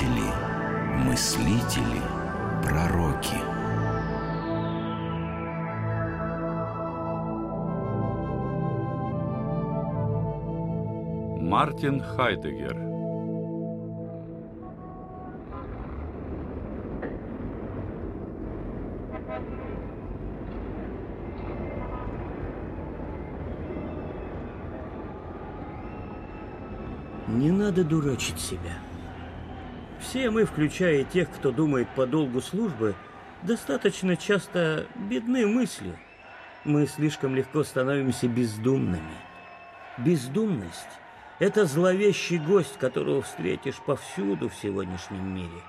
Писатели, мыслители, пророки. Мартин Хайдегер Не надо дурачить себя. Все мы, включая тех, кто думает по долгу службы, достаточно часто бедны мыслью. Мы слишком легко становимся бездумными. Бездумность – это зловещий гость, которого встретишь повсюду в сегодняшнем мире,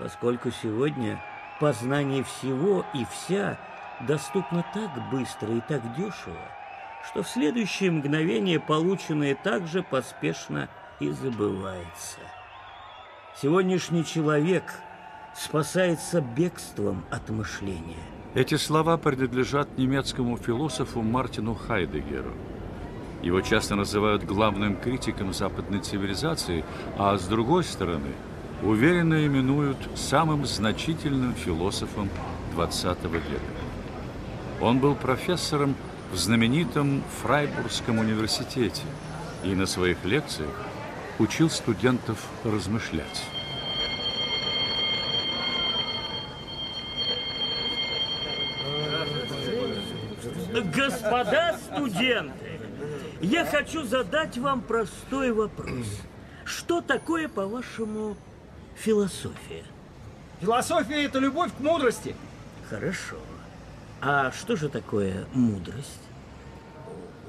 поскольку сегодня познание всего и вся доступно так быстро и так дешево, что в следующее мгновение полученное также поспешно и забывается. Сегодняшний человек спасается бегством от мышления. Эти слова принадлежат немецкому философу Мартину Хайдегеру. Его часто называют главным критиком западной цивилизации, а с другой стороны, уверенно именуют самым значительным философом XX века. Он был профессором в знаменитом Фрайбургском университете и на своих лекциях учил студентов размышлять. Господа студенты, я хочу задать вам простой вопрос. Что такое, по-вашему, философия? Философия – это любовь к мудрости. Хорошо. А что же такое мудрость?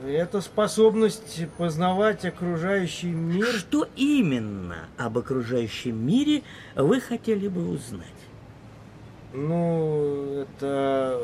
Это способность познавать окружающий мир. Что именно об окружающем мире вы хотели бы узнать? Ну, это...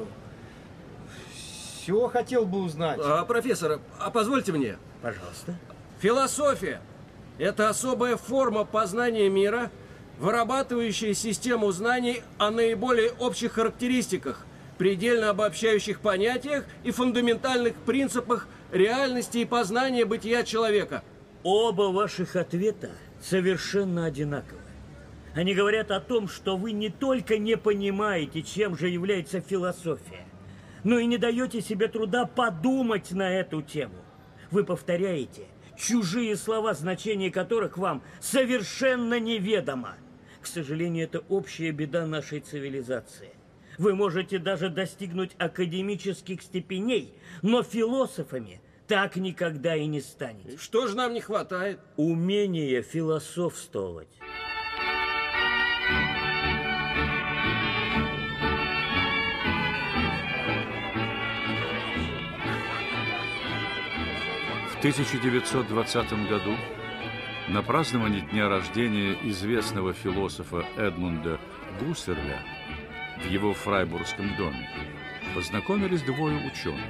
Все хотел бы узнать. А, профессор, а позвольте мне. Пожалуйста. Философия – это особая форма познания мира, вырабатывающая систему знаний о наиболее общих характеристиках, предельно обобщающих понятиях и фундаментальных принципах реальности и познания бытия человека. Оба ваших ответа совершенно одинаковы. Они говорят о том, что вы не только не понимаете, чем же является философия, но и не даете себе труда подумать на эту тему. Вы повторяете чужие слова, значение которых вам совершенно неведомо. К сожалению, это общая беда нашей цивилизации. Вы можете даже достигнуть академических степеней, но философами так никогда и не станете. Что же нам не хватает? Умение философствовать. В 1920 году на праздновании дня рождения известного философа Эдмунда Гуссерля в его фрайбургском доме познакомились двое ученых.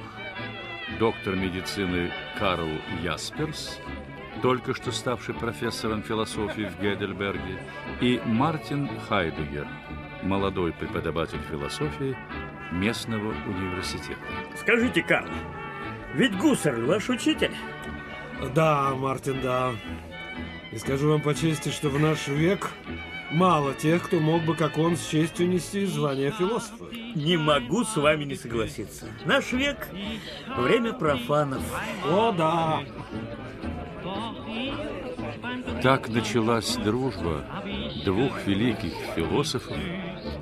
Доктор медицины Карл Ясперс, только что ставший профессором философии в Гейдельберге, и Мартин Хайдегер, молодой преподаватель философии местного университета. Скажите, Карл, ведь Гуссерль ваш учитель? Да, Мартин, да. И скажу вам по чести, что в наш век мало тех, кто мог бы, как он, с честью нести звание философа. Не могу с вами не согласиться. Наш век – время профанов. О, да. Так началась дружба двух великих философов,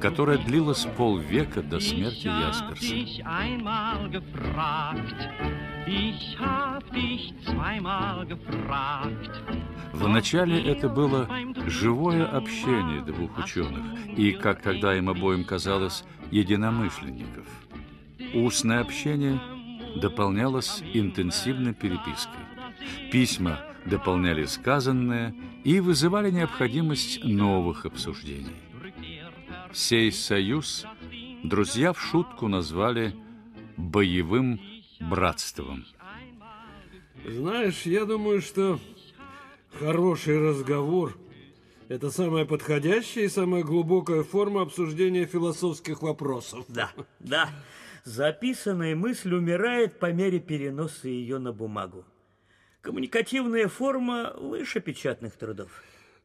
которая длилась полвека до смерти Ясперса. Вначале это было живое общение двух ученых и, как тогда им обоим казалось, единомышленников. Устное общение дополнялось интенсивной перепиской. Письма дополняли сказанное и вызывали необходимость новых обсуждений. Сей союз друзья в шутку назвали «боевым братством». Знаешь, я думаю, что хороший разговор – это самая подходящая и самая глубокая форма обсуждения философских вопросов. Да, да. Записанная мысль умирает по мере переноса ее на бумагу. Коммуникативная форма выше печатных трудов.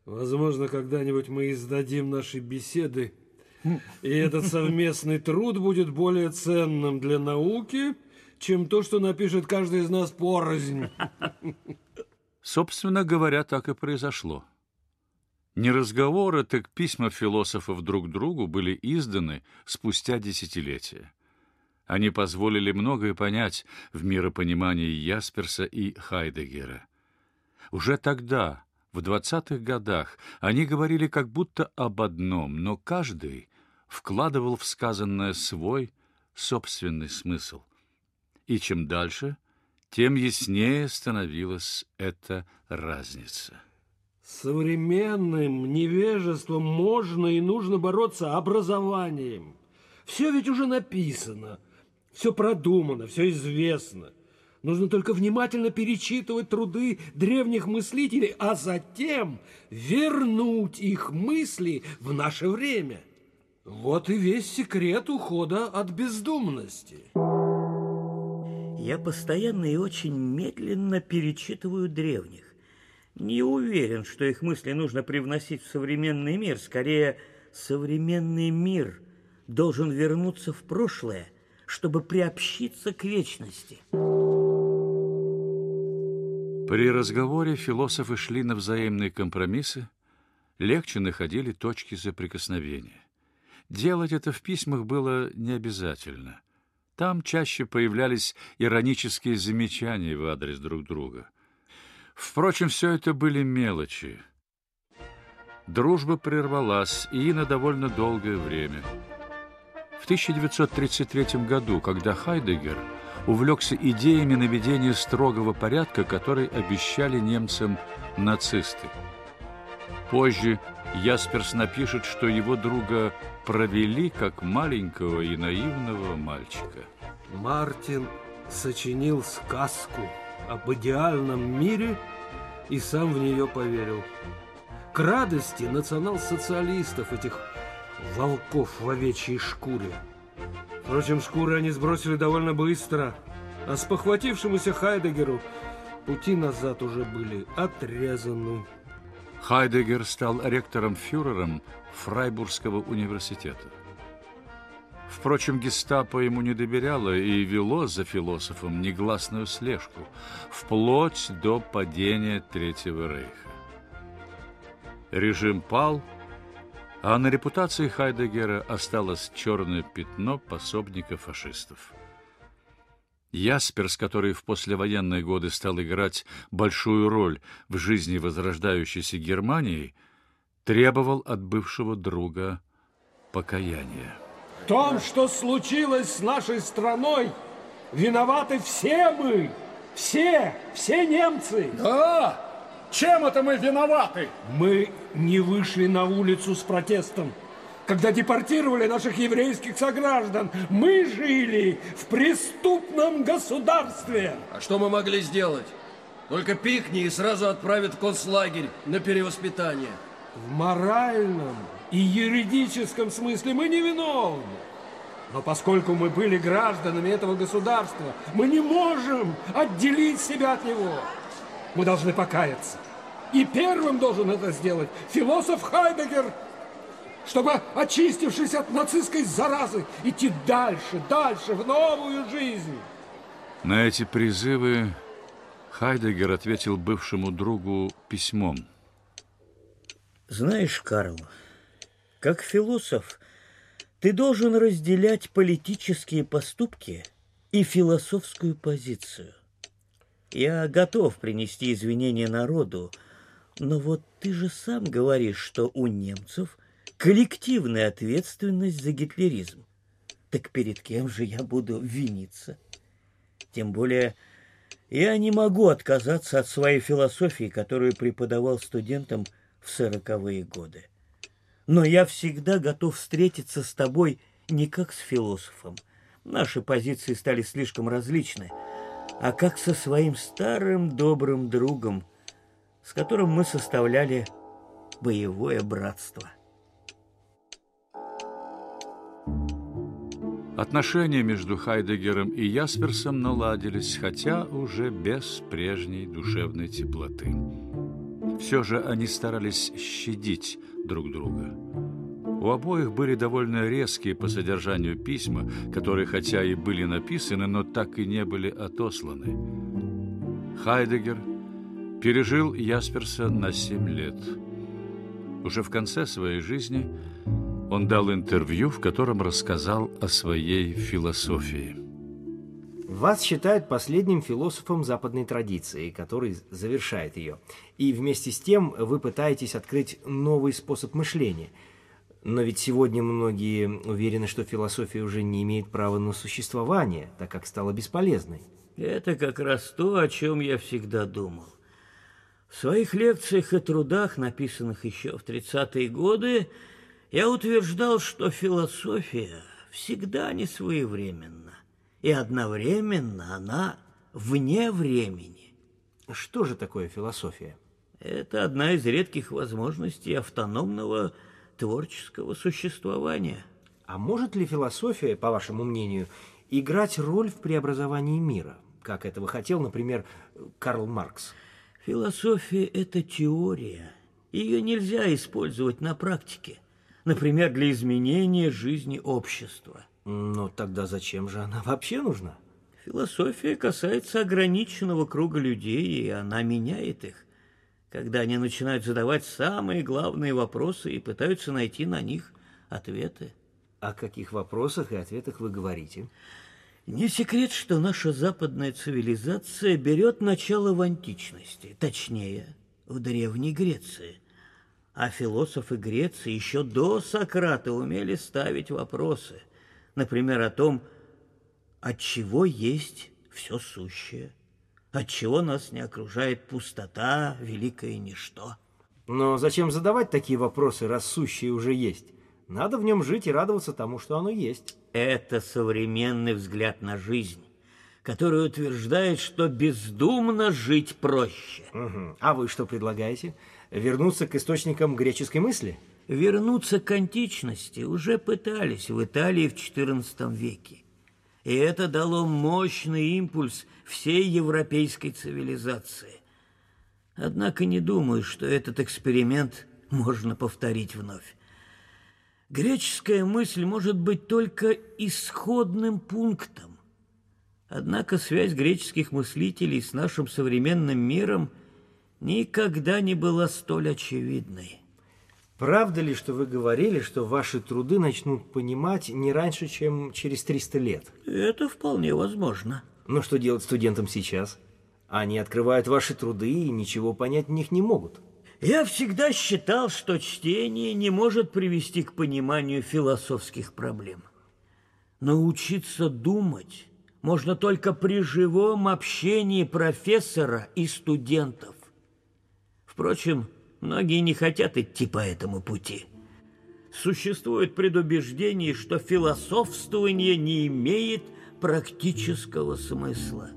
Возможно, когда-нибудь мы издадим наши беседы, и этот совместный труд будет более ценным для науки, чем то, что напишет каждый из нас порознь. Собственно говоря, так и произошло. Не разговоры, так письма философов друг другу были изданы спустя десятилетия. Они позволили многое понять в миропонимании Ясперса и Хайдегера. Уже тогда, в двадцатых годах, они говорили как будто об одном, но каждый вкладывал в сказанное свой собственный смысл. И чем дальше, тем яснее становилась эта разница. Современным невежеством можно и нужно бороться образованием. Все ведь уже написано – все продумано, все известно. Нужно только внимательно перечитывать труды древних мыслителей, а затем вернуть их мысли в наше время. Вот и весь секрет ухода от бездумности. Я постоянно и очень медленно перечитываю древних. Не уверен, что их мысли нужно привносить в современный мир. Скорее, современный мир должен вернуться в прошлое – чтобы приобщиться к вечности. При разговоре философы шли на взаимные компромиссы, легче находили точки соприкосновения. Делать это в письмах было не обязательно. Там чаще появлялись иронические замечания в адрес друг друга. Впрочем, все это были мелочи. Дружба прервалась и на довольно долгое время – в 1933 году, когда Хайдегер увлекся идеями наведения строгого порядка, который обещали немцам нацисты. Позже Ясперс напишет, что его друга провели как маленького и наивного мальчика. Мартин сочинил сказку об идеальном мире и сам в нее поверил. К радости национал-социалистов этих волков в овечьей шкуре. Впрочем, шкуры они сбросили довольно быстро, а с похватившемуся Хайдегеру пути назад уже были отрезаны. Хайдегер стал ректором-фюрером Фрайбургского университета. Впрочем, гестапо ему не доверяло и вело за философом негласную слежку, вплоть до падения Третьего Рейха. Режим пал – а на репутации Хайдегера осталось черное пятно пособника фашистов. Ясперс, который в послевоенные годы стал играть большую роль в жизни возрождающейся Германии, требовал от бывшего друга покаяния. В том, что случилось с нашей страной, виноваты все мы, все, все немцы. Да, чем это мы виноваты? Мы не вышли на улицу с протестом. Когда депортировали наших еврейских сограждан, мы жили в преступном государстве. А что мы могли сделать? Только пикни и сразу отправят в концлагерь на перевоспитание. В моральном и юридическом смысле мы не виновны. Но поскольку мы были гражданами этого государства, мы не можем отделить себя от него. Мы должны покаяться. И первым должен это сделать философ Хайдегер, чтобы, очистившись от нацистской заразы, идти дальше, дальше, в новую жизнь. На эти призывы Хайдегер ответил бывшему другу письмом. Знаешь, Карл, как философ, ты должен разделять политические поступки и философскую позицию. Я готов принести извинения народу, но вот ты же сам говоришь, что у немцев коллективная ответственность за гитлеризм. Так перед кем же я буду виниться? Тем более, я не могу отказаться от своей философии, которую преподавал студентам в сороковые годы. Но я всегда готов встретиться с тобой не как с философом. Наши позиции стали слишком различны — а как со своим старым добрым другом, с которым мы составляли боевое братство. Отношения между Хайдегером и Ясперсом наладились, хотя уже без прежней душевной теплоты. все же они старались щадить друг друга. У обоих были довольно резкие по содержанию письма, которые хотя и были написаны, но так и не были отосланы. Хайдегер пережил Ясперса на семь лет. Уже в конце своей жизни он дал интервью, в котором рассказал о своей философии. Вас считают последним философом западной традиции, который завершает ее. И вместе с тем вы пытаетесь открыть новый способ мышления. Но ведь сегодня многие уверены, что философия уже не имеет права на существование, так как стала бесполезной. Это как раз то, о чем я всегда думал. В своих лекциях и трудах, написанных еще в 30-е годы, я утверждал, что философия всегда не своевременна, и одновременно она вне времени. Что же такое философия? Это одна из редких возможностей автономного творческого существования. А может ли философия, по вашему мнению, играть роль в преобразовании мира, как этого хотел, например, Карл Маркс? Философия – это теория. Ее нельзя использовать на практике. Например, для изменения жизни общества. Но тогда зачем же она вообще нужна? Философия касается ограниченного круга людей, и она меняет их. Когда они начинают задавать самые главные вопросы и пытаются найти на них ответы. О каких вопросах и ответах вы говорите? Не секрет, что наша западная цивилизация берет начало в античности, точнее, в Древней Греции. А философы Греции еще до Сократа умели ставить вопросы. Например, о том, от чего есть все сущее, от чего нас не окружает пустота, великое ничто. Но зачем задавать такие вопросы, раз сущее уже есть? Надо в нем жить и радоваться тому, что оно есть. Это современный взгляд на жизнь, который утверждает, что бездумно жить проще. Угу. А вы что предлагаете? Вернуться к источникам греческой мысли? Вернуться к античности уже пытались в Италии в XIV веке. И это дало мощный импульс всей европейской цивилизации. Однако не думаю, что этот эксперимент можно повторить вновь. Греческая мысль может быть только исходным пунктом. Однако связь греческих мыслителей с нашим современным миром никогда не была столь очевидной. Правда ли, что вы говорили, что ваши труды начнут понимать не раньше, чем через 300 лет? Это вполне возможно. Но что делать студентам сейчас? Они открывают ваши труды и ничего понять в них не могут. Я всегда считал, что чтение не может привести к пониманию философских проблем. Научиться думать можно только при живом общении профессора и студентов. Впрочем, многие не хотят идти по этому пути. Существует предубеждение, что философствование не имеет практического смысла.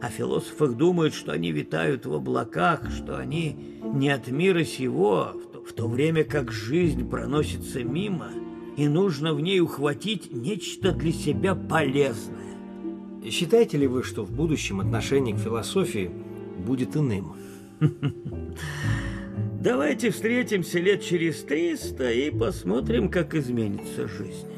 О философах думают, что они витают в облаках, что они не от мира сего, в то время как жизнь проносится мимо, и нужно в ней ухватить нечто для себя полезное. Считаете ли вы, что в будущем отношение к философии будет иным? Давайте встретимся лет через триста и посмотрим, как изменится жизнь.